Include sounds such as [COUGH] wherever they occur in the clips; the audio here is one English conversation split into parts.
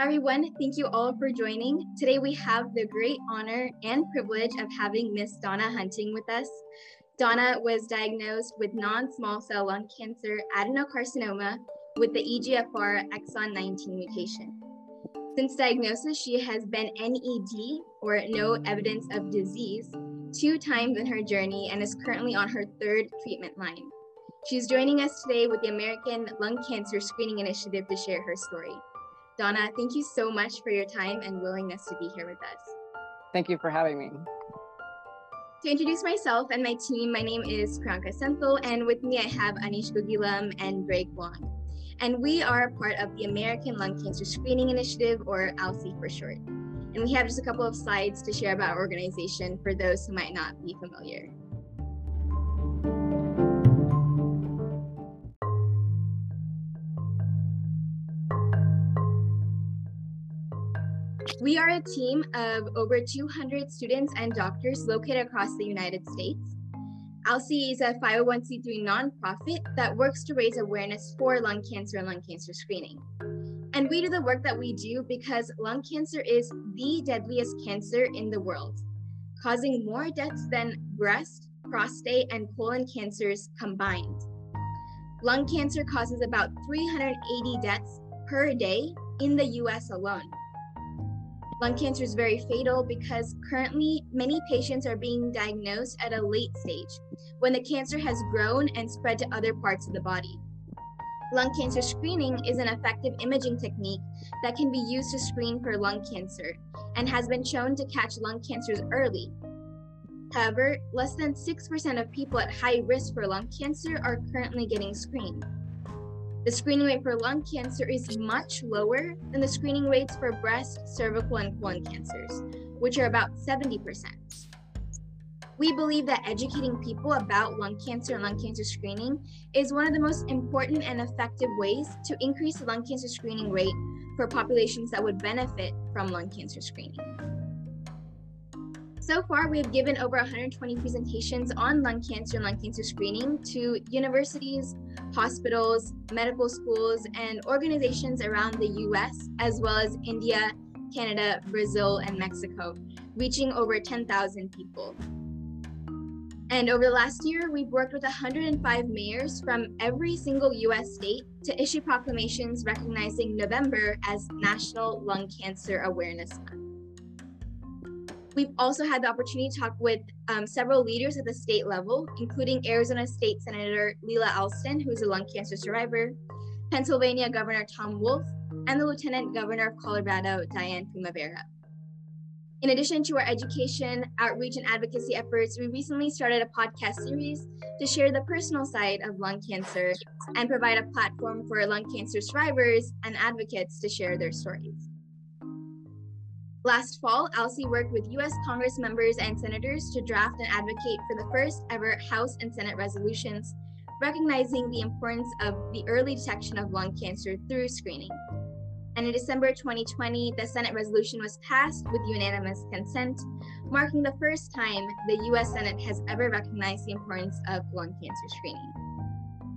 everyone. Thank you all for joining. Today we have the great honor and privilege of having Miss Donna Hunting with us. Donna was diagnosed with non-small cell lung cancer adenocarcinoma with the EGFR exon 19 mutation. Since diagnosis, she has been NED or no evidence of disease two times in her journey and is currently on her third treatment line. She's joining us today with the American Lung Cancer Screening Initiative to share her story. Donna, thank you so much for your time and willingness to be here with us. Thank you for having me. To introduce myself and my team, my name is Priyanka Senthil, and with me I have Anish Gugilam and Greg Wong. And we are part of the American Lung Cancer Screening Initiative, or ALCSI for short. And we have just a couple of slides to share about our organization for those who might not be familiar. We are a team of over 200 students and doctors located across the United States. ALCSI is a 501c3 nonprofit that works to raise awareness for lung cancer and lung cancer screening. And we do the work that we do because lung cancer is the deadliest cancer in the world, causing more deaths than breast, prostate, and colon cancers combined. Lung cancer causes about 380 deaths per day in the US alone. Lung cancer is very fatal because currently many patients are being diagnosed at a late stage when the cancer has grown and spread to other parts of the body. Lung cancer screening is an effective imaging technique that can be used to screen for lung cancer and has been shown to catch lung cancers early. However, less than 6% of people at high risk for lung cancer are currently getting screened. The screening rate for lung cancer is much lower than the screening rates for breast, cervical, and colon cancers, which are about 70%. We believe that educating people about lung cancer and lung cancer screening is one of the most important and effective ways to increase the lung cancer screening rate for populations that would benefit from lung cancer screening. So far, we have given over 120 presentations on lung cancer and lung cancer screening to universities, hospitals, medical schools, and organizations around the US, as well as India, Canada, Brazil, and Mexico, reaching over 10,000 people. And over the last year, we've worked with 105 mayors from every single US state to issue proclamations recognizing November as National Lung Cancer Awareness Month. We've also had the opportunity to talk with um, several leaders at the state level, including Arizona State Senator Lela Alston, who is a lung cancer survivor, Pennsylvania Governor Tom Wolf, and the Lieutenant Governor of Colorado, Diane Primavera. In addition to our education, outreach, and advocacy efforts, we recently started a podcast series to share the personal side of lung cancer and provide a platform for lung cancer survivors and advocates to share their stories. Last fall, ALCSI worked with US Congress members and senators to draft and advocate for the first ever House and Senate resolutions recognizing the importance of the early detection of lung cancer through screening. And in December 2020, the Senate resolution was passed with unanimous consent, marking the first time the US Senate has ever recognized the importance of lung cancer screening.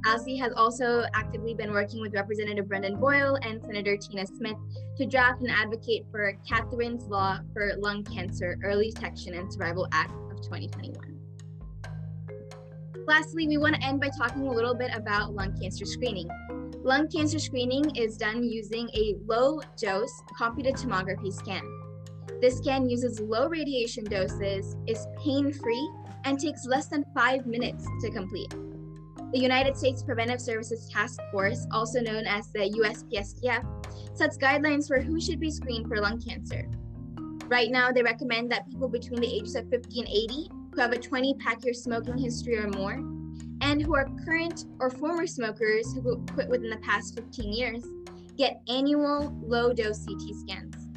ALCSI has also actively been working with Representative Brendan Boyle and Senator Tina Smith to draft and advocate for Catherine's Law for Lung Cancer Early Detection and Survival Act of 2021. Lastly, we want to end by talking a little bit about lung cancer screening. Lung cancer screening is done using a low dose computed tomography scan. This scan uses low radiation doses, is pain free, and takes less than five minutes to complete. The United States Preventive Services Task Force, also known as the USPSTF, sets guidelines for who should be screened for lung cancer. Right now, they recommend that people between the ages of 50 and 80 who have a 20 pack year smoking history or more, and who are current or former smokers who quit within the past 15 years, get annual low dose CT scans.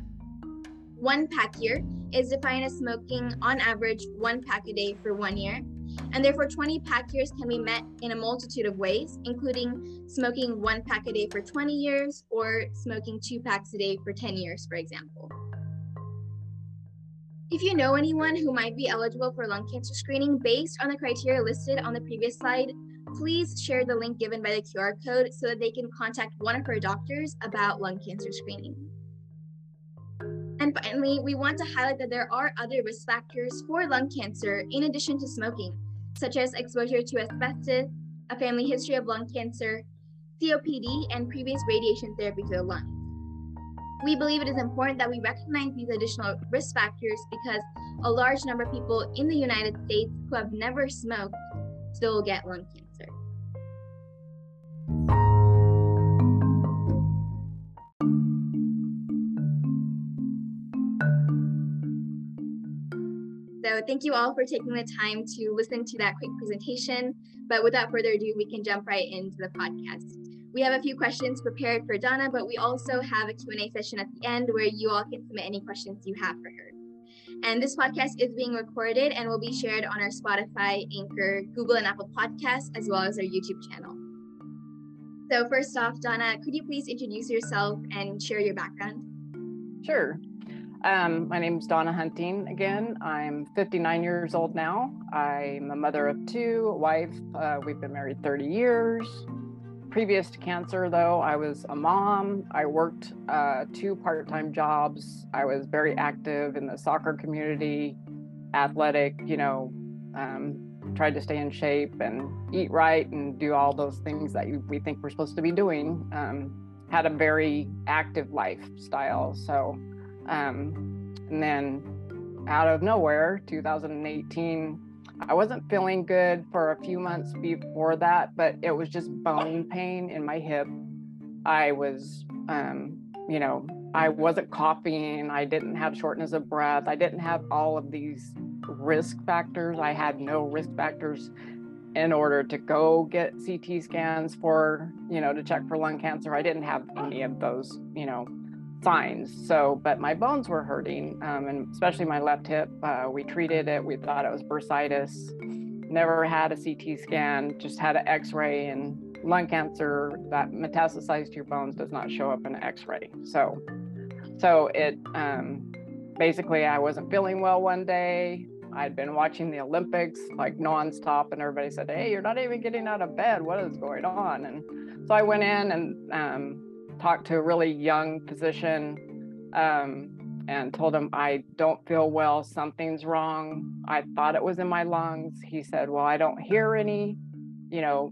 One pack year is defined as smoking on average one pack a day for one year and therefore 20 pack years can be met in a multitude of ways, including smoking one pack a day for 20 years or smoking two packs a day for 10 years, for example. If you know anyone who might be eligible for lung cancer screening based on the criteria listed on the previous slide, please share the link given by the QR code so that they can contact one of our doctors about lung cancer screening. And finally, we want to highlight that there are other risk factors for lung cancer in addition to smoking, such as exposure to asbestos, a family history of lung cancer, COPD, and previous radiation therapy to the lungs. We believe it is important that we recognize these additional risk factors because a large number of people in the United States who have never smoked still get lung cancer. So thank you all for taking the time to listen to that quick presentation. But without further ado, we can jump right into the podcast. We have a few questions prepared for Donna, but we also have a Q&A session at the end where you all can submit any questions you have for her. And this podcast is being recorded and will be shared on our Spotify, Anchor, Google, and Apple podcasts, as well as our YouTube channel. So first off, Donna, could you please introduce yourself and share your background? Sure. Um, my name is Donna Hunting again. I'm 59 years old now. I'm a mother of two, a wife. Uh, we've been married 30 years. Previous to cancer, though, I was a mom. I worked uh, two part time jobs. I was very active in the soccer community, athletic, you know, um, tried to stay in shape and eat right and do all those things that we think we're supposed to be doing. Um, had a very active lifestyle. So, um, and then out of nowhere, 2018, I wasn't feeling good for a few months before that, but it was just bone pain in my hip. I was, um, you know, I wasn't coughing. I didn't have shortness of breath. I didn't have all of these risk factors. I had no risk factors in order to go get CT scans for, you know, to check for lung cancer. I didn't have any of those, you know, signs. So, but my bones were hurting, um, and especially my left hip. Uh, we treated it. We thought it was bursitis. Never had a CT scan. Just had an X-ray, and lung cancer that metastasized to your bones does not show up in X-ray. So, so it um, basically I wasn't feeling well one day. I'd been watching the Olympics like nonstop, and everybody said, "Hey, you're not even getting out of bed. What is going on?" And so I went in and um, talked to a really young physician um, and told him, I don't feel well, something's wrong. I thought it was in my lungs. He said, Well, I don't hear any, you know,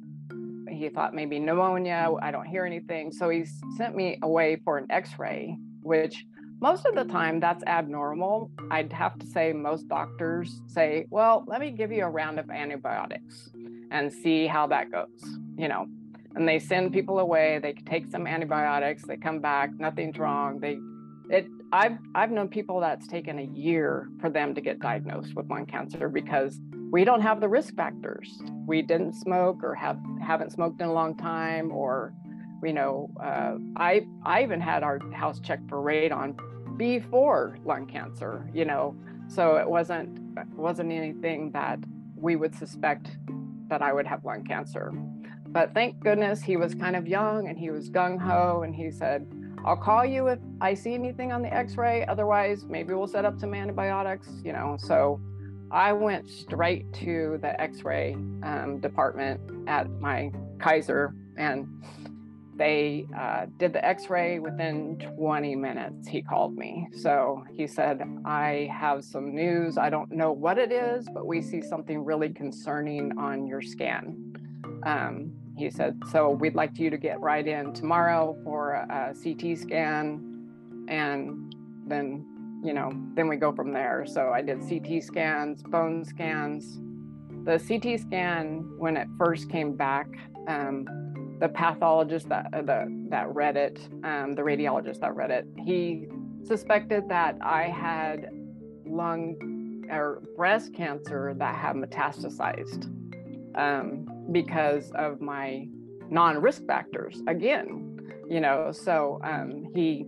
he thought maybe pneumonia. I don't hear anything. So he sent me away for an x ray, which most of the time that's abnormal. I'd have to say most doctors say, well, let me give you a round of antibiotics and see how that goes, you know and they send people away they take some antibiotics they come back nothing's wrong they it i've i've known people that's taken a year for them to get diagnosed with lung cancer because we don't have the risk factors. We didn't smoke or have haven't smoked in a long time or you know uh, i i even had our house checked for radon before lung cancer you know? So it wasn't wasn't anything that we would suspect that i would have lung cancer but thank goodness he was kind of young and he was gung ho and he said, I'll call you if I see anything on the x ray. Otherwise, maybe we'll set up some antibiotics, you know. So I went straight to the x ray um, department at my Kaiser and they uh, did the x ray within 20 minutes. He called me. So he said, I have some news. I don't know what it is, but we see something really concerning on your scan. Um, he said, So we'd like you to get right in tomorrow for a CT scan. And then, you know, then we go from there. So I did CT scans, bone scans. The CT scan, when it first came back, um, the pathologist that uh, the, that read it, um, the radiologist that read it, he suspected that I had lung or breast cancer that had metastasized. Um, because of my non-risk factors again you know so um, he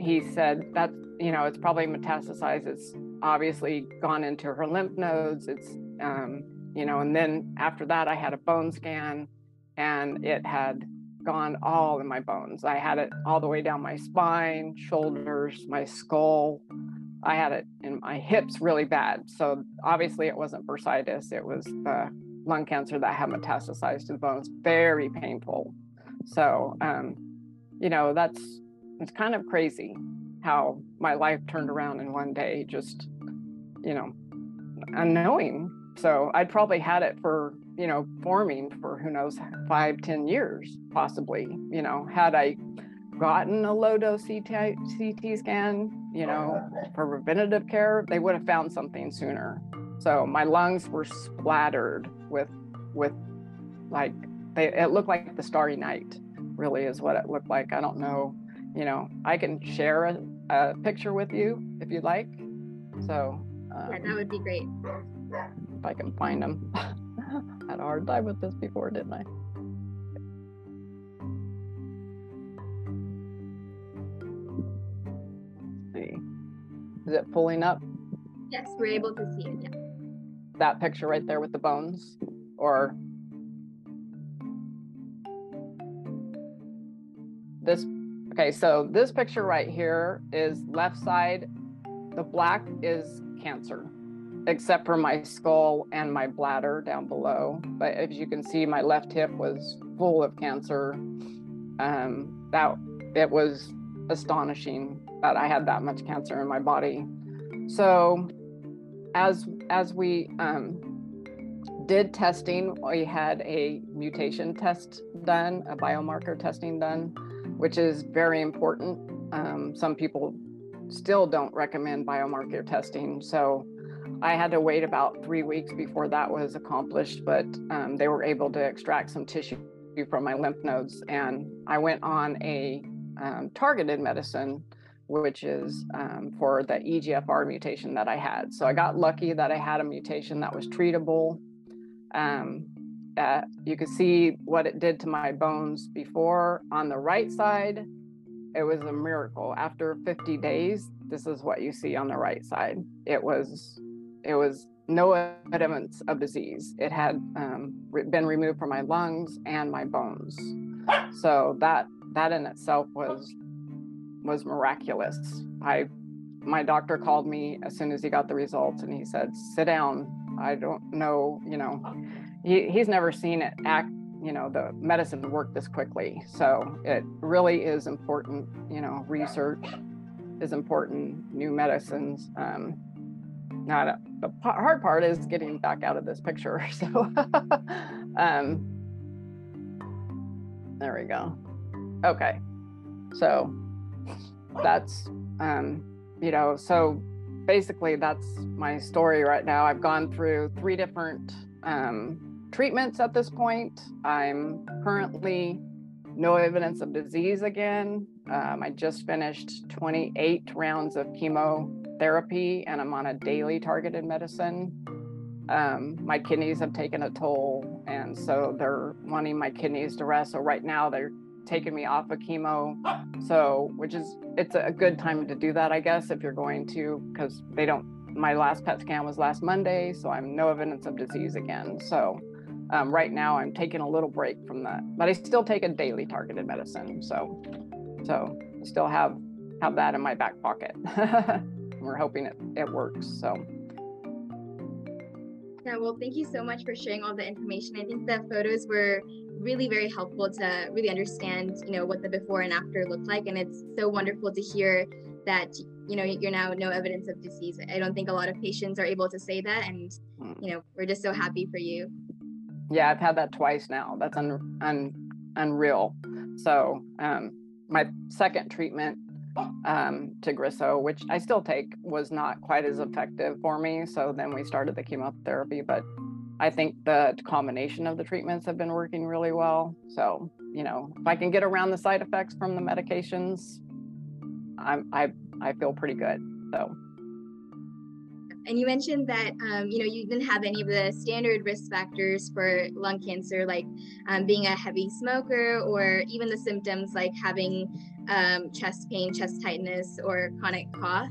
he said that you know it's probably metastasized it's obviously gone into her lymph nodes it's um, you know and then after that i had a bone scan and it had gone all in my bones. I had it all the way down my spine shoulders my skull. I had it in my hips really bad so obviously it wasn't bursitis it was the lung cancer that had metastasized to the bones, very painful. So, um, you know, that's it's kind of crazy how my life turned around in one day, just, you know, unknowing. So I'd probably had it for, you know, forming for who knows, five, ten years, possibly, you know, had I gotten a low dose CT, CT scan, you know, for preventative care, they would have found something sooner. So my lungs were splattered with, with like, they, it looked like the starry night really is what it looked like. I don't know, you know, I can share a, a picture with you if you'd like. So, um, yeah, that would be great. If I can find them. I [LAUGHS] had a hard time with this before, didn't I? see. Is it pulling up? Yes, we're able to see it. Yeah. That picture right there with the bones, or this okay so this picture right here is left side. The black is cancer except for my skull and my bladder down below. But as you can see my left hip was full of cancer. Um, that it was astonishing that i had that much cancer in my body. So as as we um, did testing we had a mutation test done a biomarker testing done which is very important. Um, some people still don't recommend biomarker testing. So I had to wait about three weeks before that was accomplished, but um, they were able to extract some tissue from my lymph nodes. And I went on a um, targeted medicine, which is um, for the EGFR mutation that I had. So I got lucky that I had a mutation that was treatable. Um, uh, you can see what it did to my bones before on the right side. It was a miracle. After 50 days, this is what you see on the right side. It was, it was no evidence of disease. It had um, been removed from my lungs and my bones. So that that in itself was was miraculous. I my doctor called me as soon as he got the results and he said, "Sit down. I don't know, you know, he, he's never seen it act you know the medicine work this quickly so it really is important you know research is important new medicines um not the hard part is getting back out of this picture [LAUGHS] so um there we go okay so that's um you know so basically that's my story right now i've gone through three different um treatments at this point. I'm currently no evidence of disease again. Um, I just finished 28 rounds of chemotherapy and I'm on a daily targeted medicine. Um, my kidneys have taken a toll, and so they're wanting my kidneys to rest. So, right now, they're taking me off of chemo. So, which is, it's a good time to do that, I guess, if you're going to, because they don't, my last PET scan was last Monday, so I'm no evidence of disease again. So, um, right now, I'm taking a little break from that, but I still take a daily targeted medicine. So, so still have have that in my back pocket. [LAUGHS] We're hoping it it works. So. Yeah, well, thank you so much for sharing all the information. I think the photos were really very helpful to really understand, you know, what the before and after looked like, and it's so wonderful to hear that you know you're now no evidence of disease. I don't think a lot of patients are able to say that, and hmm. you know, we're just so happy for you yeah, I've had that twice now. That's un, un, unreal. So um, my second treatment, um, Tagrisso, which I still take, was not quite as effective for me. So then we started the chemotherapy, but I think the combination of the treatments have been working really well. So you know, if I can get around the side effects from the medications, I'm I I feel pretty good. So and you mentioned that um, you know you didn't have any of the standard risk factors for lung cancer, like um, being a heavy smoker, or even the symptoms like having um, chest pain, chest tightness, or chronic cough.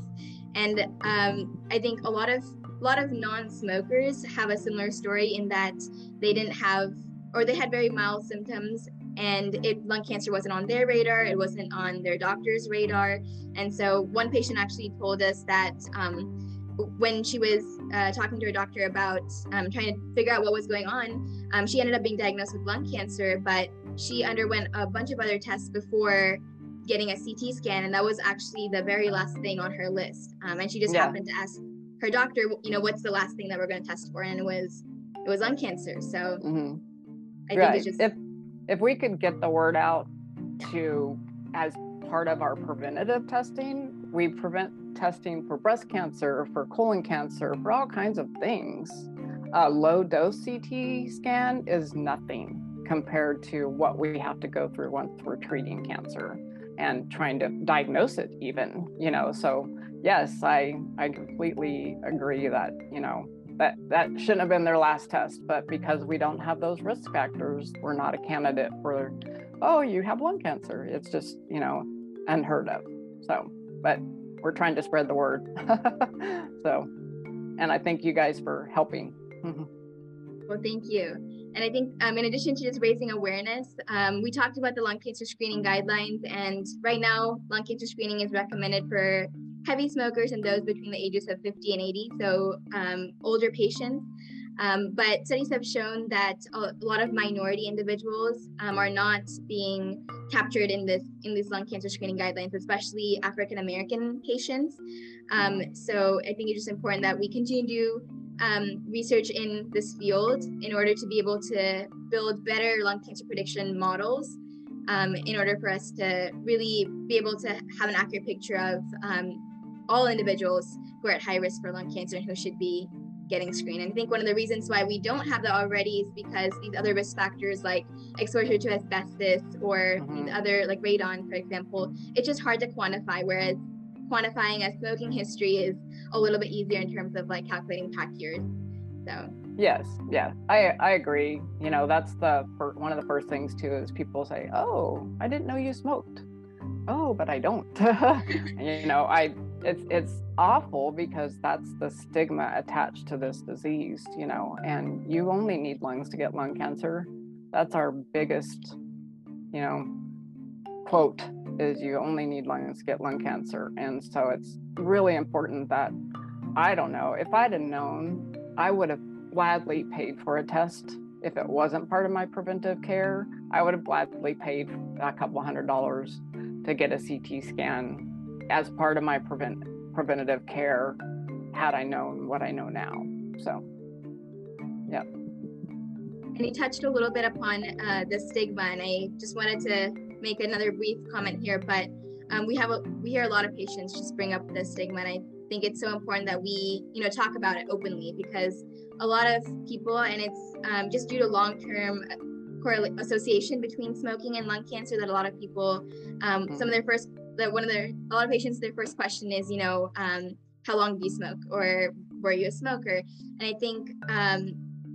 And um, I think a lot of a lot of non-smokers have a similar story in that they didn't have or they had very mild symptoms and it, lung cancer wasn't on their radar it wasn't on their doctor's radar and so one patient actually told us that um, when she was uh, talking to her doctor about um, trying to figure out what was going on, um, she ended up being diagnosed with lung cancer, but she underwent a bunch of other tests before getting a CT scan, and that was actually the very last thing on her list. Um, and she just Yeah. happened to ask her doctor, you know, what's the last thing that we're going to test for, and it was it was lung cancer. So Mhm. I right. think it's just if if we could get the word out to as part of our preventative testing, we prevent testing for breast cancer, for colon cancer, for all kinds of things. A low dose CT scan is nothing compared to what we have to go through once we're treating cancer and trying to diagnose it even you know? So yes i i completely agree that you know that that shouldn't have been their last test but because we don't have those risk factors we're not a candidate for oh you have lung cancer. It's just you know unheard of. So but we're trying to spread the word. [LAUGHS] So and i thank you guys for helping. [LAUGHS] Well, thank you. And I think, um, in addition to just raising awareness, um, we talked about the lung cancer screening guidelines. And right now, lung cancer screening is recommended for heavy smokers and those between the ages of 50 and 80, so um, older patients. Um, but studies have shown that a lot of minority individuals um, are not being captured in this in these lung cancer screening guidelines, especially African American patients. Um, so I think it's just important that we continue to um, research in this field in order to be able to build better lung cancer prediction models um, in order for us to really be able to have an accurate picture of um, all individuals who are at high risk for lung cancer and who should be getting screened. And I think one of the reasons why we don't have that already is because these other risk factors like exposure to asbestos or Mhm. these other like radon, for example, it's just hard to quantify. Whereas quantifying a smoking history is a little bit easier in terms of like calculating pack years. So Yes, yeah, I I agree. You know, that's the fir- one of the first things too is people say, "Oh, I didn't know you smoked." Oh, but I don't. [LAUGHS] you know, I it's it's awful because that's the stigma attached to this disease. You know, and you only need lungs to get lung cancer. That's our biggest, you know, quote is you only need lungs to get lung cancer, and so it's really important that I don't know if I'd have known, I would have gladly paid for a test if it wasn't part of my preventive care. I would have gladly paid a couple hundred dollars to get a CT scan as part of my prevent preventative care had I known what I know now. So, yep. and he touched a little bit upon uh, the stigma, and I just wanted to make another brief comment here. But um, we have a, we hear a lot of patients just bring up the stigma, and I think it's so important that we you know talk about it openly because a lot of people, and it's um, just due to long term correlate association between smoking and lung cancer that a lot of people um, some of their first that one of their a lot of patients their first question is you know um, how long do you smoke or were you a smoker and i think um,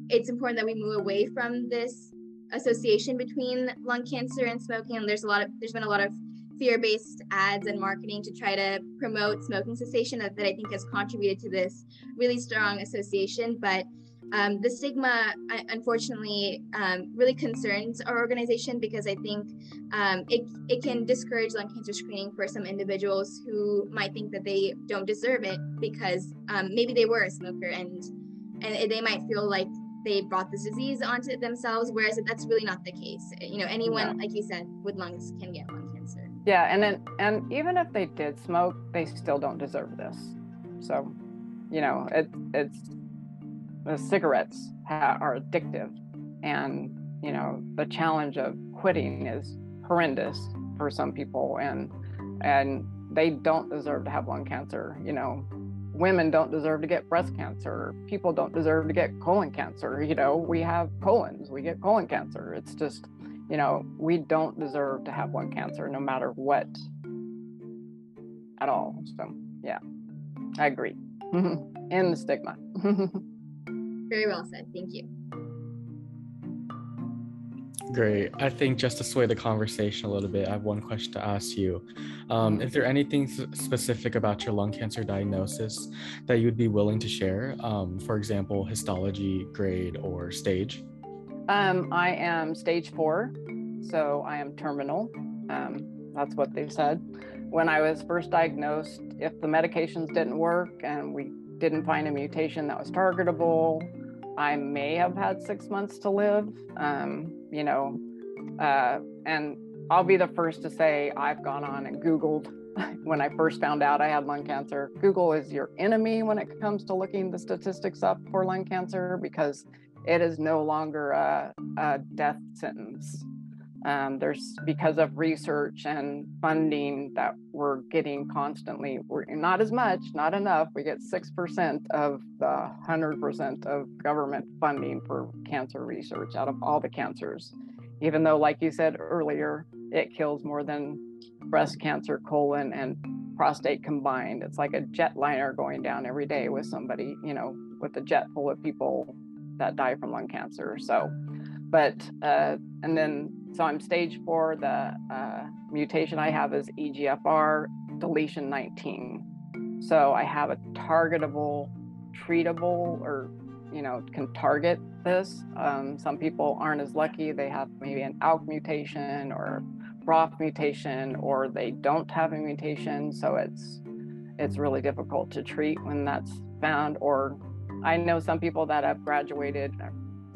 it's important that we move away from this association between lung cancer and smoking. There's a lot of there's been a lot of fear-based ads and marketing to try to promote smoking cessation that, that i think has contributed to this really strong association. But um, the stigma uh, unfortunately um, really concerns our organization because i think um, it, it can discourage lung cancer screening for some individuals who might think that they don't deserve it because um, maybe they were a smoker and and they might feel like they brought this disease onto themselves whereas that's really not the case you know anyone No. like you said with lungs can get lung cancer yeah, and then and even if they did smoke, they still don't deserve this. So, you know, it it's the cigarettes ha- are addictive, and you know the challenge of quitting is horrendous for some people, and and they don't deserve to have lung cancer. You know, women don't deserve to get breast cancer. People don't deserve to get colon cancer. You know, we have colons, we get colon cancer. It's just, you know, we don't deserve to have lung cancer no matter what at all. So, yeah, I agree. [LAUGHS] and the stigma. [LAUGHS] very well said thank you Great. I think just to sway the conversation a little bit, I have one question to ask you. Um, is there anything specific about your lung cancer diagnosis that you'd be willing to share? Um, for example, histology, grade, or stage? Um, I am stage four, so I am terminal. Um, that's what they said. When I was first diagnosed, if the medications didn't work and we didn't find a mutation that was targetable, I may have had six months to live. Um, you know, uh, and I'll be the first to say I've gone on and Googled [LAUGHS] when I first found out I had lung cancer. Google is your enemy when it comes to looking the statistics up for lung cancer because it is no longer a, a death sentence. Um, there's because of research and funding that we're getting constantly. We're not as much, not enough. We get six percent of the hundred percent of government funding for cancer research out of all the cancers. Even though, like you said earlier, it kills more than breast cancer, colon, and prostate combined. It's like a jetliner going down every day with somebody, you know, with a jet full of people that die from lung cancer. So, but, uh, and then, so I'm stage four. The uh, mutation I have is EGFR deletion 19. So I have a targetable, treatable, or, you know, can target this. Um, some people aren't as lucky. They have maybe an ALK mutation or BRAF mutation, or they don't have a mutation. So it's, it's really difficult to treat when that's found or I know some people that have graduated,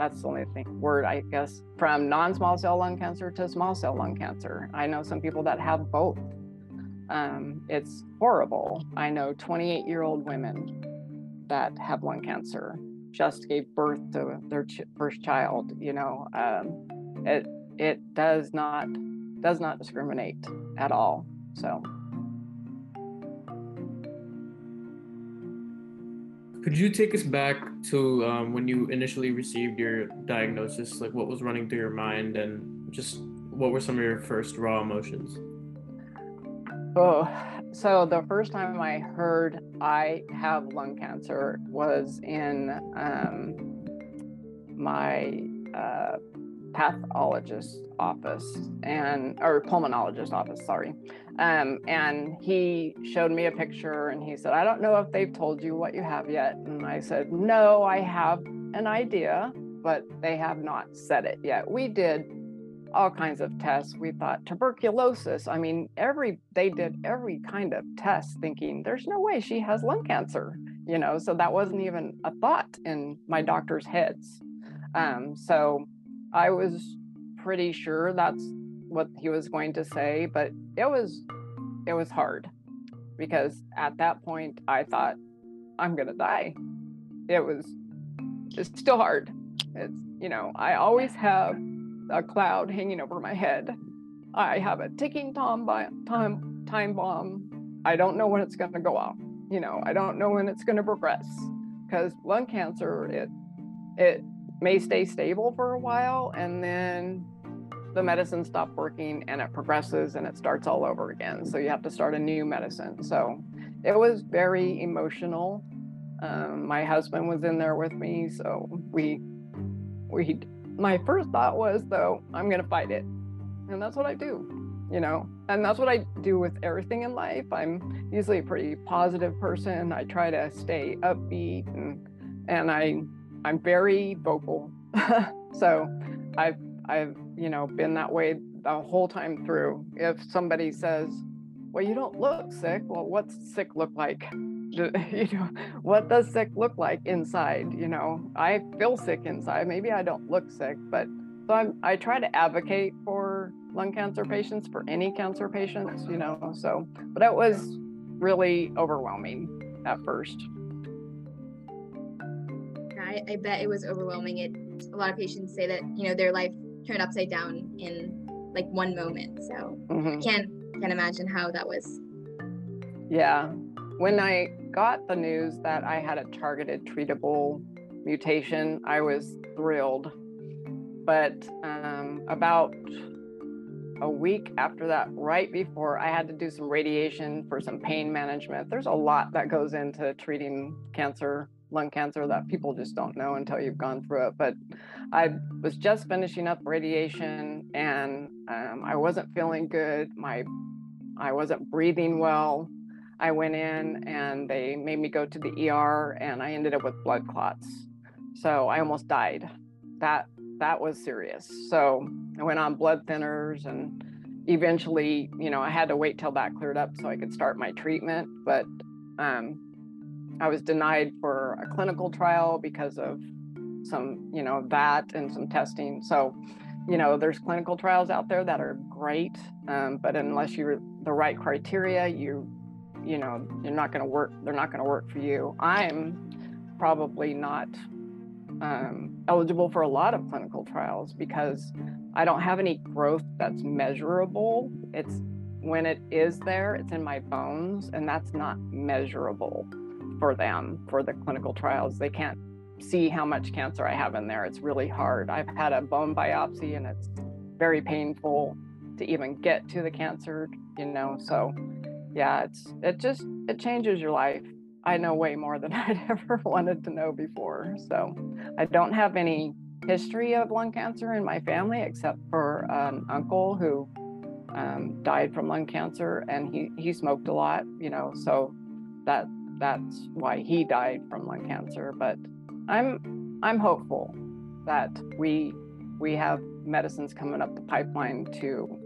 that's the only thing, word, I guess, from non small cell lung cancer to small cell lung cancer. I know some people that have both. Um, it's horrible. I know 28 year old women that have lung cancer just gave birth to their ch- first child. You know, um, it it does not does not discriminate at all. So. Could you take us back to um, when you initially received your diagnosis? Like, what was running through your mind, and just what were some of your first raw emotions? Oh, so the first time I heard I have lung cancer was in um, my uh, pathologist office and or pulmonologist office sorry. Um, and he showed me a picture and he said i don't know if they've told you what you have yet. And i said no i have an idea but they have not said it yet. We did all kinds of tests. We thought tuberculosis i mean every they did every kind of test thinking there's no way she has lung cancer you know? So that wasn't even a thought in my doctor's heads. Um, so I was pretty sure that's what he was going to say, but it was it was hard because at that point I thought I'm going to die. It was it's still hard. It's you know, I always have a cloud hanging over my head. I have a ticking time time time bomb. I don't know when it's going to go off. You know, I don't know when it's going to progress because lung cancer it it may stay stable for a while and then the medicine stops working and it progresses and it starts all over again. So you have to start a new medicine. So it was very emotional. Um, my husband was in there with me, so we we my first thought was though I'm gonna fight it, and that's what I do, you know, and that's what I do with everything in life. I'm usually a pretty positive person. I try to stay upbeat and and I I'm very vocal. [LAUGHS] so I've I've you know been that way the whole time through. If somebody says, "Well, you don't look sick," well, what's sick look like? [LAUGHS] you know, what does sick look like inside? You know, I feel sick inside. Maybe I don't look sick, but so I'm, I try to advocate for lung cancer patients, for any cancer patients. You know, so but it was really overwhelming at first. I, I bet it was overwhelming. It a lot of patients say that you know their life turned upside down in like one moment. So mm-hmm. can't can't imagine how that was. Yeah, when I got the news that I had a targeted treatable mutation, I was thrilled. But um, about a week after that, right before I had to do some radiation for some pain management. There's a lot that goes into treating cancer lung cancer that people just don't know until you've gone through it. But I was just finishing up radiation and um, I wasn't feeling good. My I wasn't breathing well. I went in and they made me go to the ER and I ended up with blood clots. So I almost died. That that was serious. So I went on blood thinners and eventually, you know, I had to wait till that cleared up so I could start my treatment. But um, I was denied for a clinical trial because of some, you know, that and some testing. So you know, there's clinical trials out there that are great, um, but unless you're the right criteria, you, you know, you're not going to work. They're not going to work for you. I'm probably not um, eligible for a lot of clinical trials because I don't have any growth that's measurable. It's when it is there, it's in my bones, and that's not measurable for them for the clinical trials. They can't see how much cancer I have in there. It's really hard. I've had a bone biopsy and it's very painful to even get to the cancer, you know. So yeah, it's it just it changes your life. I know way more than [LAUGHS] I'd ever wanted to know before. So I don't have any history of lung cancer in my family except for an uncle who um, died from lung cancer and he he smoked a lot, you know. So that that's why he died from lung cancer. But I'm I'm hopeful that we we have medicines coming up the pipeline to,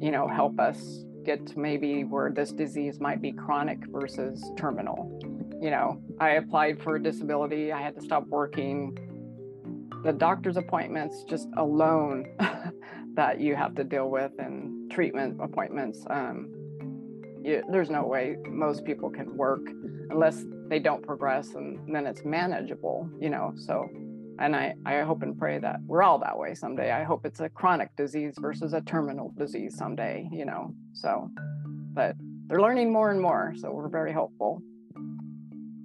you know, help us get to maybe where this disease might be chronic versus terminal. You know, I applied for a disability, I had to stop working. The doctor's appointments just alone [LAUGHS] that you have to deal with and treatment appointments. Um, you, there's no way most people can work unless they don't progress and then it's manageable you know so and i i hope and pray that we're all that way someday i hope it's a chronic disease versus a terminal disease someday you know so but they're learning more and more so we're very hopeful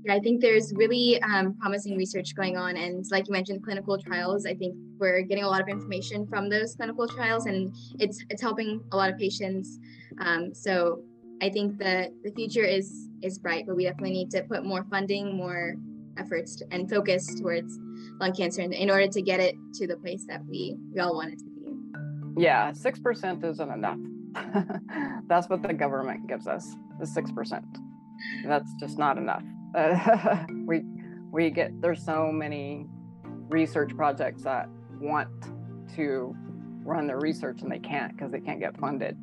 yeah, I think there's really um, promising research going on. And like you mentioned, clinical trials, I think we're getting a lot of information from those clinical trials and it's it's helping a lot of patients. Um, so I think the the future is is bright, but we definitely need to put more funding, more efforts, and focus towards lung cancer in, in order to get it to the place that we we all want it to be. Yeah, six percent isn't enough. [LAUGHS] That's what the government gives us, the six percent. That's just not enough. [LAUGHS] We we get there's so many research projects that want to run their research and they can't because they can't get funded.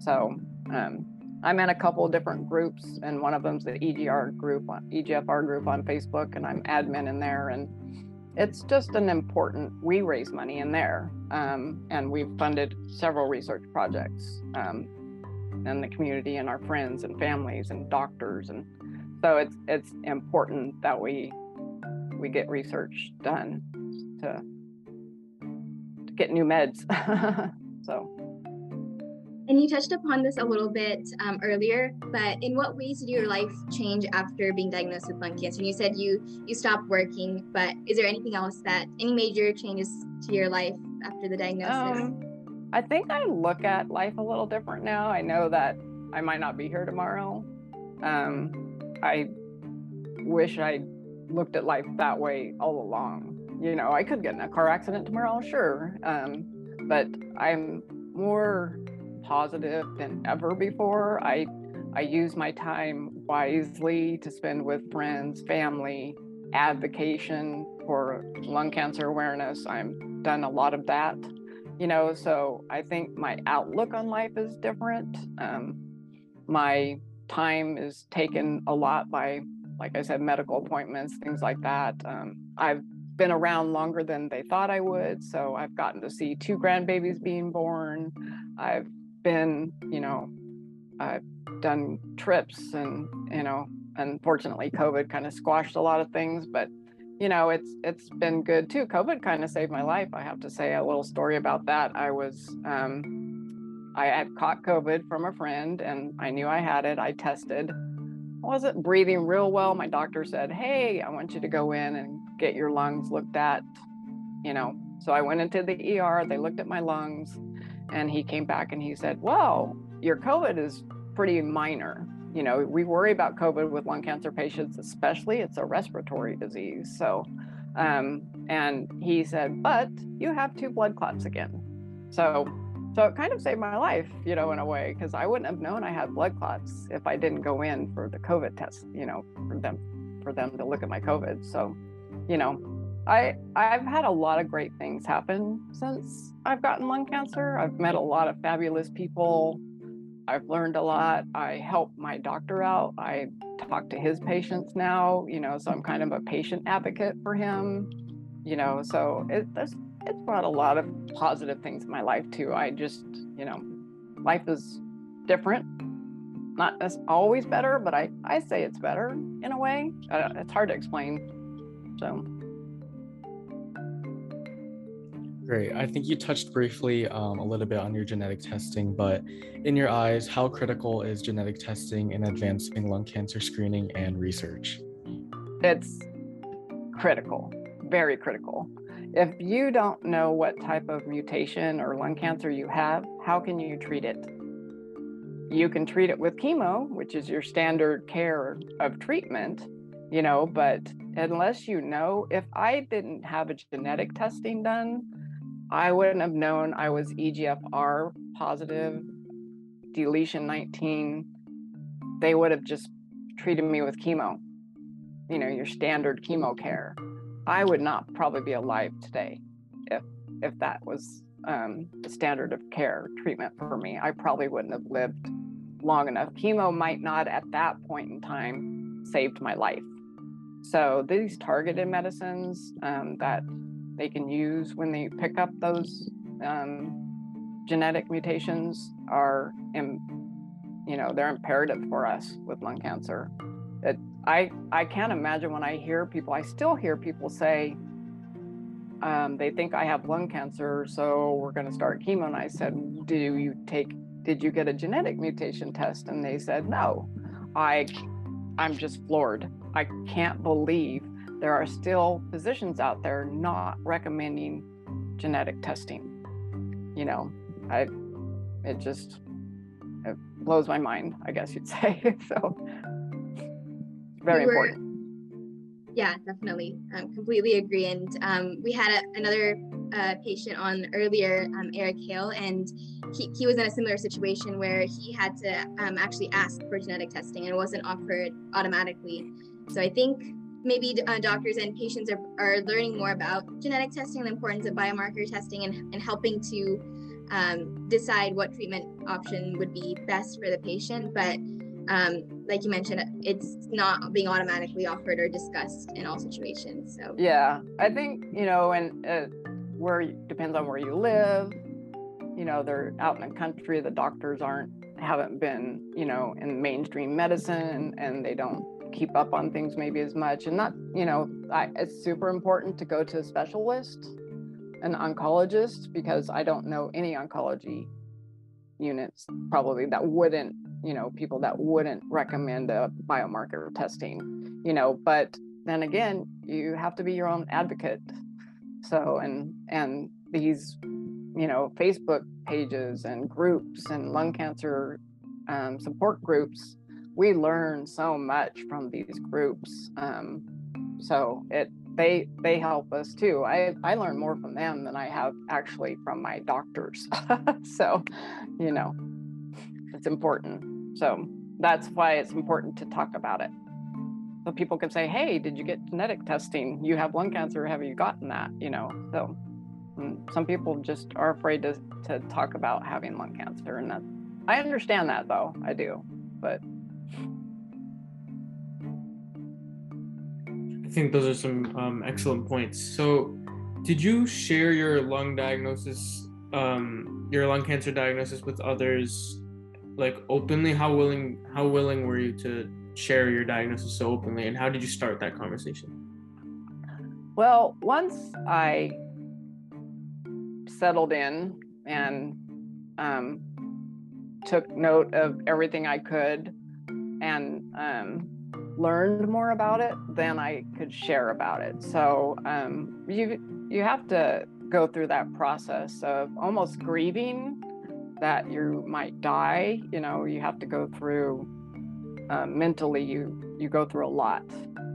So um, I'm in a couple of different groups, and one of them's the EGR group, EGFR group on Facebook, and I'm admin in there. And it's just an important. We raise money in there, um, and we've funded several research projects um, in the community, and our friends and families and doctors, and so it's it's important that we we get research done to to get new meds. [LAUGHS] so. And you touched upon this a little bit um, earlier, but in what ways did your life change after being diagnosed with lung cancer? And you said you you stopped working, but is there anything else that any major changes to your life after the diagnosis? Um, I think I look at life a little different now. I know that I might not be here tomorrow. Um, I wish I looked at life that way all along. You know, I could get in a car accident tomorrow, sure, um, but I'm more positive than ever before. I I use my time wisely to spend with friends, family, advocation for lung cancer awareness. I'm done a lot of that, you know. So I think my outlook on life is different. Um, my time is taken a lot by, like I said, medical appointments, things like that. Um, I've been around longer than they thought I would. So I've gotten to see two grandbabies being born. I've been, you know, I've done trips and, you know, unfortunately COVID kind of squashed a lot of things, but you know, it's it's been good too. COVID kind of saved my life. I have to say a little story about that. I was um I had caught COVID from a friend and I knew I had it. I tested. I wasn't breathing real well. My doctor said, Hey, I want you to go in and get your lungs looked at, you know. So I went into the ER, they looked at my lungs and he came back and he said, Well, your COVID is pretty minor. You know, we worry about COVID with lung cancer patients, especially it's a respiratory disease. So, um, and he said, But you have two blood clots again. So, so it kind of saved my life, you know, in a way, because I wouldn't have known I had blood clots if I didn't go in for the COVID test, you know, for them for them to look at my COVID. So, you know, I I've had a lot of great things happen since I've gotten lung cancer. I've met a lot of fabulous people. I've learned a lot. I help my doctor out. I talk to his patients now, you know, so I'm kind of a patient advocate for him, you know, so it, there's it's brought a lot of positive things in my life too. I just, you know, life is different. Not as always better, but I, I say it's better in a way. Uh, it's hard to explain. So. Great. I think you touched briefly um, a little bit on your genetic testing, but in your eyes, how critical is genetic testing in advancing lung cancer screening and research? It's critical, very critical. If you don't know what type of mutation or lung cancer you have, how can you treat it? You can treat it with chemo, which is your standard care of treatment, you know, but unless you know, if I didn't have a genetic testing done, I wouldn't have known I was EGFR positive, deletion 19. They would have just treated me with chemo, you know, your standard chemo care. I would not probably be alive today if if that was um, the standard of care treatment for me. I probably wouldn't have lived long enough. Chemo might not at that point in time saved my life. So these targeted medicines um, that they can use when they pick up those um, genetic mutations are, in, you know, they're imperative for us with lung cancer. It, I I can't imagine when I hear people. I still hear people say um, they think I have lung cancer, so we're going to start chemo. And I said, do you take? Did you get a genetic mutation test? And they said no. I I'm just floored. I can't believe there are still physicians out there not recommending genetic testing. You know, I it just it blows my mind, I guess you'd [LAUGHS] say. so very we were, important. Yeah, definitely. Um, completely agree. And um, we had a, another uh, patient on earlier, um, Eric Hale, and he, he was in a similar situation where he had to um, actually ask for genetic testing and it wasn't offered automatically. So I think maybe uh, doctors and patients are, are learning more about genetic testing the importance of biomarker testing and, and helping to um, decide what treatment option would be best for the patient. But um, like you mentioned, it's not being automatically offered or discussed in all situations. So yeah, I think you know, and uh, where depends on where you live. You know, they're out in the country. The doctors aren't haven't been you know in mainstream medicine, and they don't keep up on things maybe as much. And not you know, I, it's super important to go to a specialist, an oncologist, because I don't know any oncology units probably that wouldn't you know people that wouldn't recommend a biomarker testing you know but then again you have to be your own advocate so and and these you know facebook pages and groups and lung cancer um, support groups we learn so much from these groups um, so it they they help us too. I i learn more from them than i have actually from my doctors. [LAUGHS] So you know it's important. So that's why it's important to talk about it. So people can say hey did you get genetic testing? You have lung cancer. Have you gotten that? You know so mm, some people just are afraid to, to talk about having lung cancer and that i understand that though i do but think those are some um, excellent points. So, did you share your lung diagnosis, um, your lung cancer diagnosis with others, like openly? How willing, how willing were you to share your diagnosis so openly, and how did you start that conversation? Well, once I settled in and um, took note of everything I could, and um, learned more about it, then I could share about it. So um, you you have to go through that process of almost grieving that you might die. You know, you have to go through uh, mentally. You you go through a lot.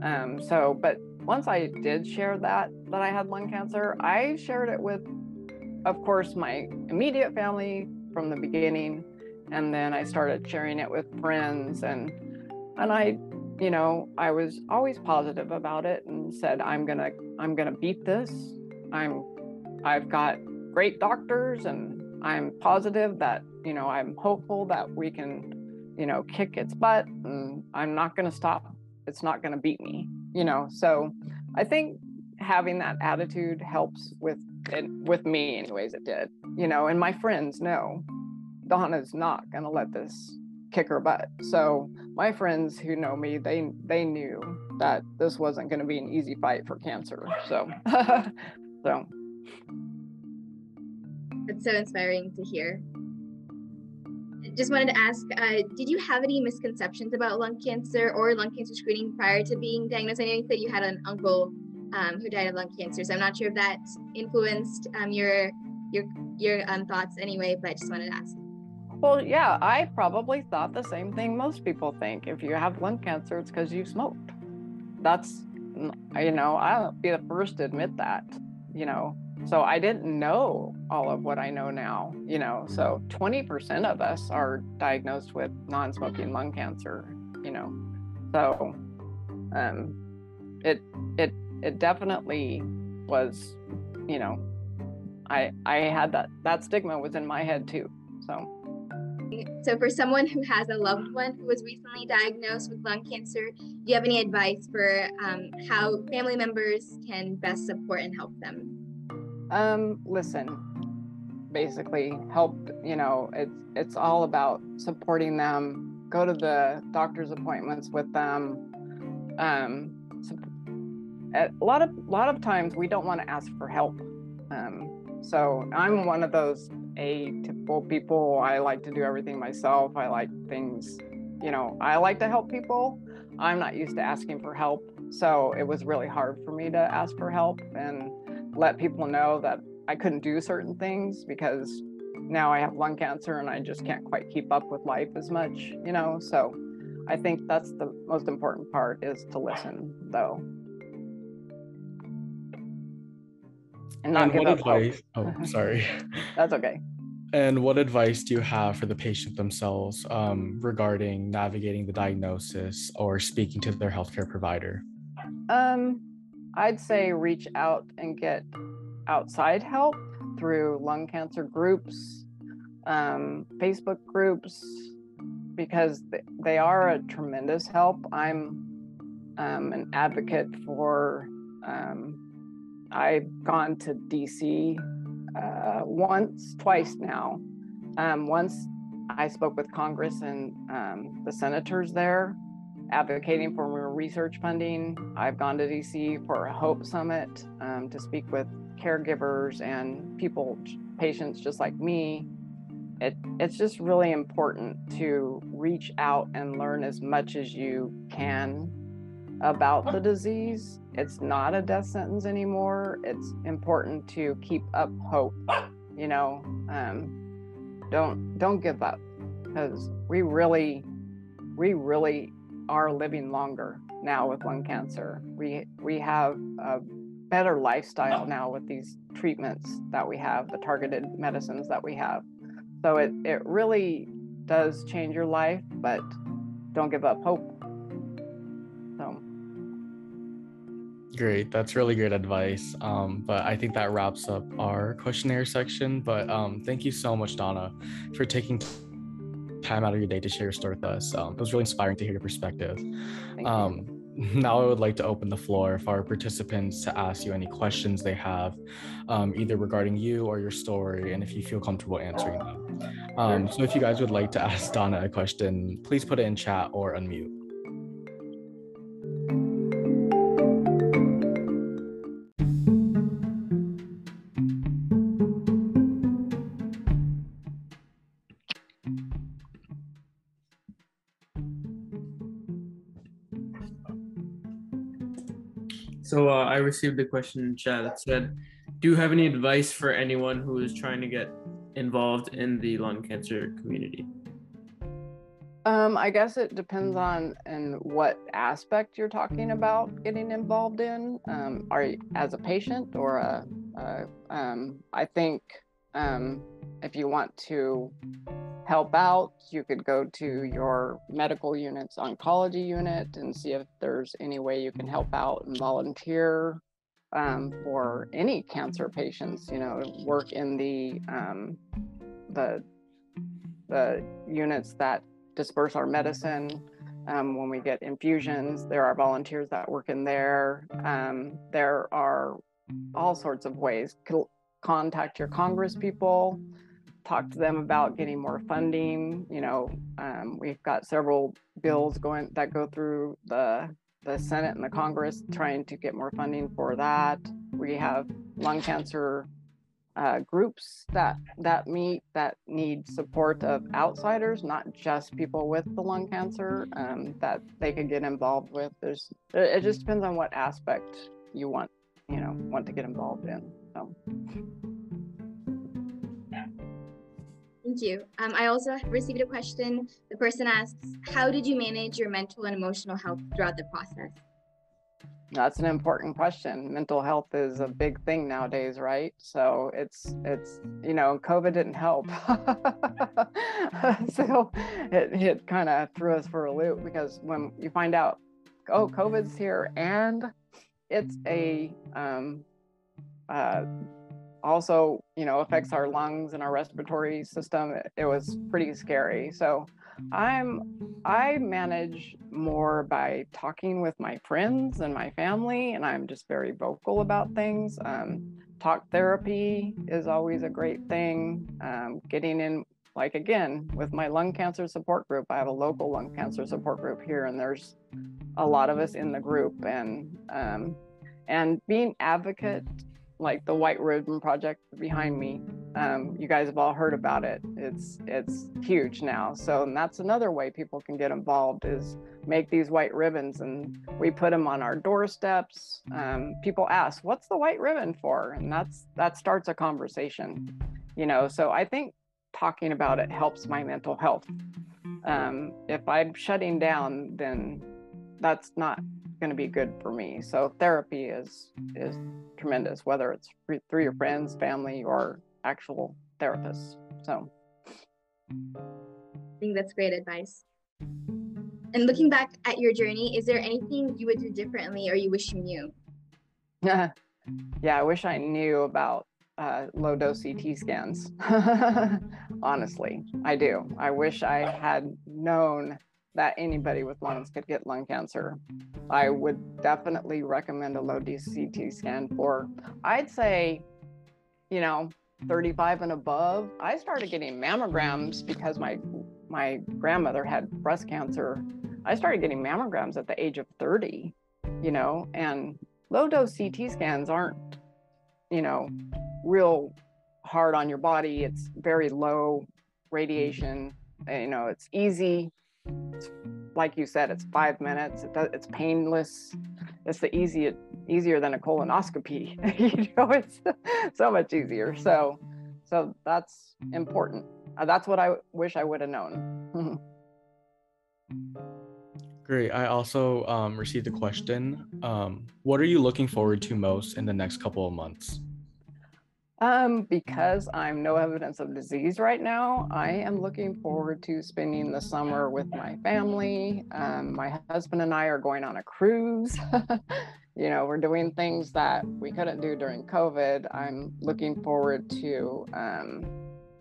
Um, so, but once I did share that that I had lung cancer, I shared it with, of course, my immediate family from the beginning, and then I started sharing it with friends and and I you know, I was always positive about it and said, I'm gonna, I'm gonna beat this. I'm, I've got great doctors and I'm positive that, you know, I'm hopeful that we can, you know, kick its butt and I'm not gonna stop. It's not gonna beat me, you know. So I think having that attitude helps with it, with me, anyways, it did. You know, and my friends know Donna's not gonna let this kick her butt. So my friends who know me, they they knew that this wasn't going to be an easy fight for cancer. So, [LAUGHS] so it's so inspiring to hear. Just wanted to ask, uh, did you have any misconceptions about lung cancer or lung cancer screening prior to being diagnosed? I know you said you had an uncle um, who died of lung cancer, so I'm not sure if that influenced um, your your your um, thoughts anyway. But I just wanted to ask. Well, yeah, I probably thought the same thing most people think. If you have lung cancer, it's because you smoked. That's, you know, I'll be the first to admit that, you know. So I didn't know all of what I know now, you know. So 20% of us are diagnosed with non smoking lung cancer, you know. So um, it, it, it definitely was, you know, I, I had that, that stigma was in my head too. So. So, for someone who has a loved one who was recently diagnosed with lung cancer, do you have any advice for um, how family members can best support and help them? Um, listen, basically, help. You know, it's it's all about supporting them. Go to the doctor's appointments with them. Um, a lot of lot of times we don't want to ask for help. Um, so I'm one of those atypical people. I like to do everything myself. I like things, you know, I like to help people. I'm not used to asking for help. So it was really hard for me to ask for help and let people know that I couldn't do certain things because now I have lung cancer and I just can't quite keep up with life as much, you know. So I think that's the most important part is to listen though. And not and give up advice, hope. Oh, sorry. [LAUGHS] That's okay. And what advice do you have for the patient themselves um, regarding navigating the diagnosis or speaking to their healthcare provider? Um, I'd say reach out and get outside help through lung cancer groups, um, Facebook groups, because they are a tremendous help. I'm um, an advocate for um, I've gone to DC uh, once, twice now. Um, once I spoke with Congress and um, the senators there advocating for more research funding. I've gone to DC for a Hope Summit um, to speak with caregivers and people, patients just like me. It, it's just really important to reach out and learn as much as you can about the disease. It's not a death sentence anymore. It's important to keep up hope. [GASPS] You know, um, don't don't give up because we really, we really are living longer now with lung cancer. We we have a better lifestyle now with these treatments that we have, the targeted medicines that we have. So it it really does change your life, but don't give up hope. Great. That's really great advice. Um, but I think that wraps up our questionnaire section. But um, thank you so much, Donna, for taking time out of your day to share your story with us. Um, it was really inspiring to hear your perspective. Um, now I would like to open the floor for our participants to ask you any questions they have, um, either regarding you or your story, and if you feel comfortable answering them. Um, so if you guys would like to ask Donna a question, please put it in chat or unmute. Received a question in chat that said, "Do you have any advice for anyone who is trying to get involved in the lung cancer community?" Um, I guess it depends on and what aspect you're talking about getting involved in. Um, are you, as a patient or a, a um, I think um, if you want to help out, you could go to your medical unit's oncology unit and see if there's any way you can help out and volunteer um, for any cancer patients. You know, work in the um, the the units that disperse our medicine. Um, when we get infusions, there are volunteers that work in there. Um, there are all sorts of ways contact your Congress people, talk to them about getting more funding. You know, um, we've got several bills going that go through the the Senate and the Congress trying to get more funding for that. We have lung cancer uh, groups that that meet that need support of outsiders, not just people with the lung cancer um, that they could get involved with. There's it just depends on what aspect you want you know want to get involved in. So. Thank you. Um, I also received a question. The person asks, "How did you manage your mental and emotional health throughout the process?" That's an important question. Mental health is a big thing nowadays, right? So it's it's you know, COVID didn't help. [LAUGHS] so it it kind of threw us for a loop because when you find out, oh, COVID's here and it's a um, uh, also you know affects our lungs and our respiratory system. It, it was pretty scary. So I'm I manage more by talking with my friends and my family, and I'm just very vocal about things. Um, talk therapy is always a great thing. Um, getting in, like again, with my lung cancer support group, I have a local lung cancer support group here, and there's a lot of us in the group, and um, and being advocate like the White Ribbon Project behind me. Um, you guys have all heard about it. It's it's huge now. So and that's another way people can get involved is make these white ribbons, and we put them on our doorsteps. Um, people ask, "What's the white ribbon for?" And that's that starts a conversation. You know, so I think talking about it helps my mental health. Um, if I'm shutting down, then that's not going to be good for me. So therapy is is tremendous, whether it's through your friends, family, or actual therapists. So I think that's great advice. And looking back at your journey, is there anything you would do differently or you wish you knew? yeah, [LAUGHS] yeah I wish I knew about uh, low dose CT scans. [LAUGHS] Honestly, I do. I wish I had known that anybody with lungs could get lung cancer. I would definitely recommend a low DCT scan for, I'd say, you know, 35 and above. I started getting mammograms because my my grandmother had breast cancer. I started getting mammograms at the age of 30, you know, and low dose CT scans aren't, you know, real hard on your body. It's very low radiation. You know, it's easy it's, like you said, it's five minutes. It does, it's painless. It's the easiest, easier than a colonoscopy. [LAUGHS] you know, it's so much easier. So, so that's important. Uh, that's what I wish I would have known. [LAUGHS] Great. I also um, received a question. Um, what are you looking forward to most in the next couple of months? Um, because I'm no evidence of disease right now, I am looking forward to spending the summer with my family. Um, my husband and I are going on a cruise. [LAUGHS] you know, we're doing things that we couldn't do during COVID. I'm looking forward to um,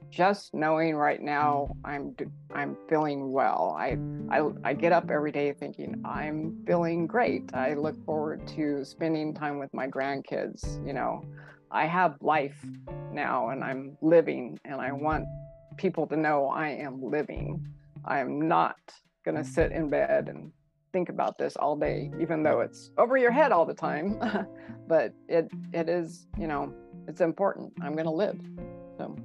just knowing right now I'm I'm feeling well. I, I I get up every day thinking I'm feeling great. I look forward to spending time with my grandkids. You know. I have life now and I'm living, and I want people to know I am living. I am not going to sit in bed and think about this all day, even though it's over your head all the time. [LAUGHS] but it it is, you know, it's important. I'm going to live. So.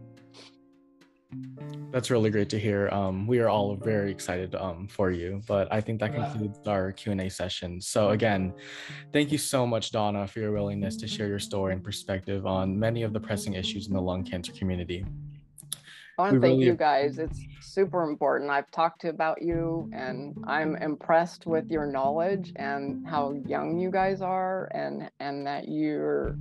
That's really great to hear. Um, we are all very excited um, for you, but I think that concludes our Q&A session. So again, thank you so much, Donna, for your willingness to share your story and perspective on many of the pressing issues in the lung cancer community. I want to thank really... you guys. It's super important. I've talked to about you and I'm impressed with your knowledge and how young you guys are and and that you're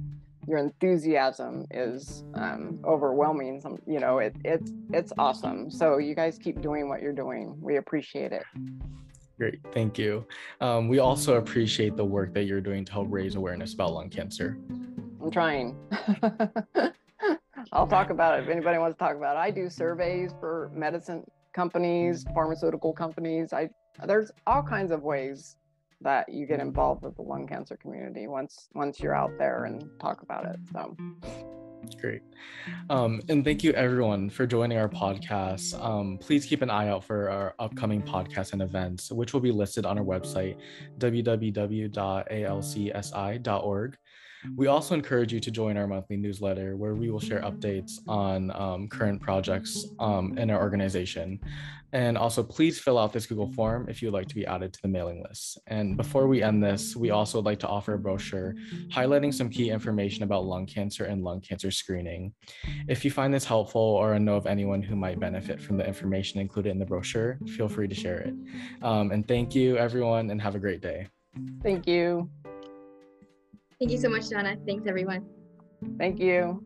your enthusiasm is um, overwhelming. Some, you know, it, it's it's awesome. So you guys keep doing what you're doing. We appreciate it. Great, thank you. Um, we also appreciate the work that you're doing to help raise awareness about lung cancer. I'm trying. [LAUGHS] I'll talk about it if anybody wants to talk about it. I do surveys for medicine companies, pharmaceutical companies. I there's all kinds of ways that you get involved with the lung cancer community once once you're out there and talk about it. So Great. Um, and thank you everyone for joining our podcast. Um, please keep an eye out for our upcoming podcasts and events, which will be listed on our website, www.alcsi.org. We also encourage you to join our monthly newsletter where we will share updates on um, current projects um, in our organization. And also, please fill out this Google form if you'd like to be added to the mailing list. And before we end this, we also would like to offer a brochure highlighting some key information about lung cancer and lung cancer screening. If you find this helpful or know of anyone who might benefit from the information included in the brochure, feel free to share it. Um, and thank you, everyone, and have a great day. Thank you. Thank you so much, Donna. Thanks, everyone. Thank you.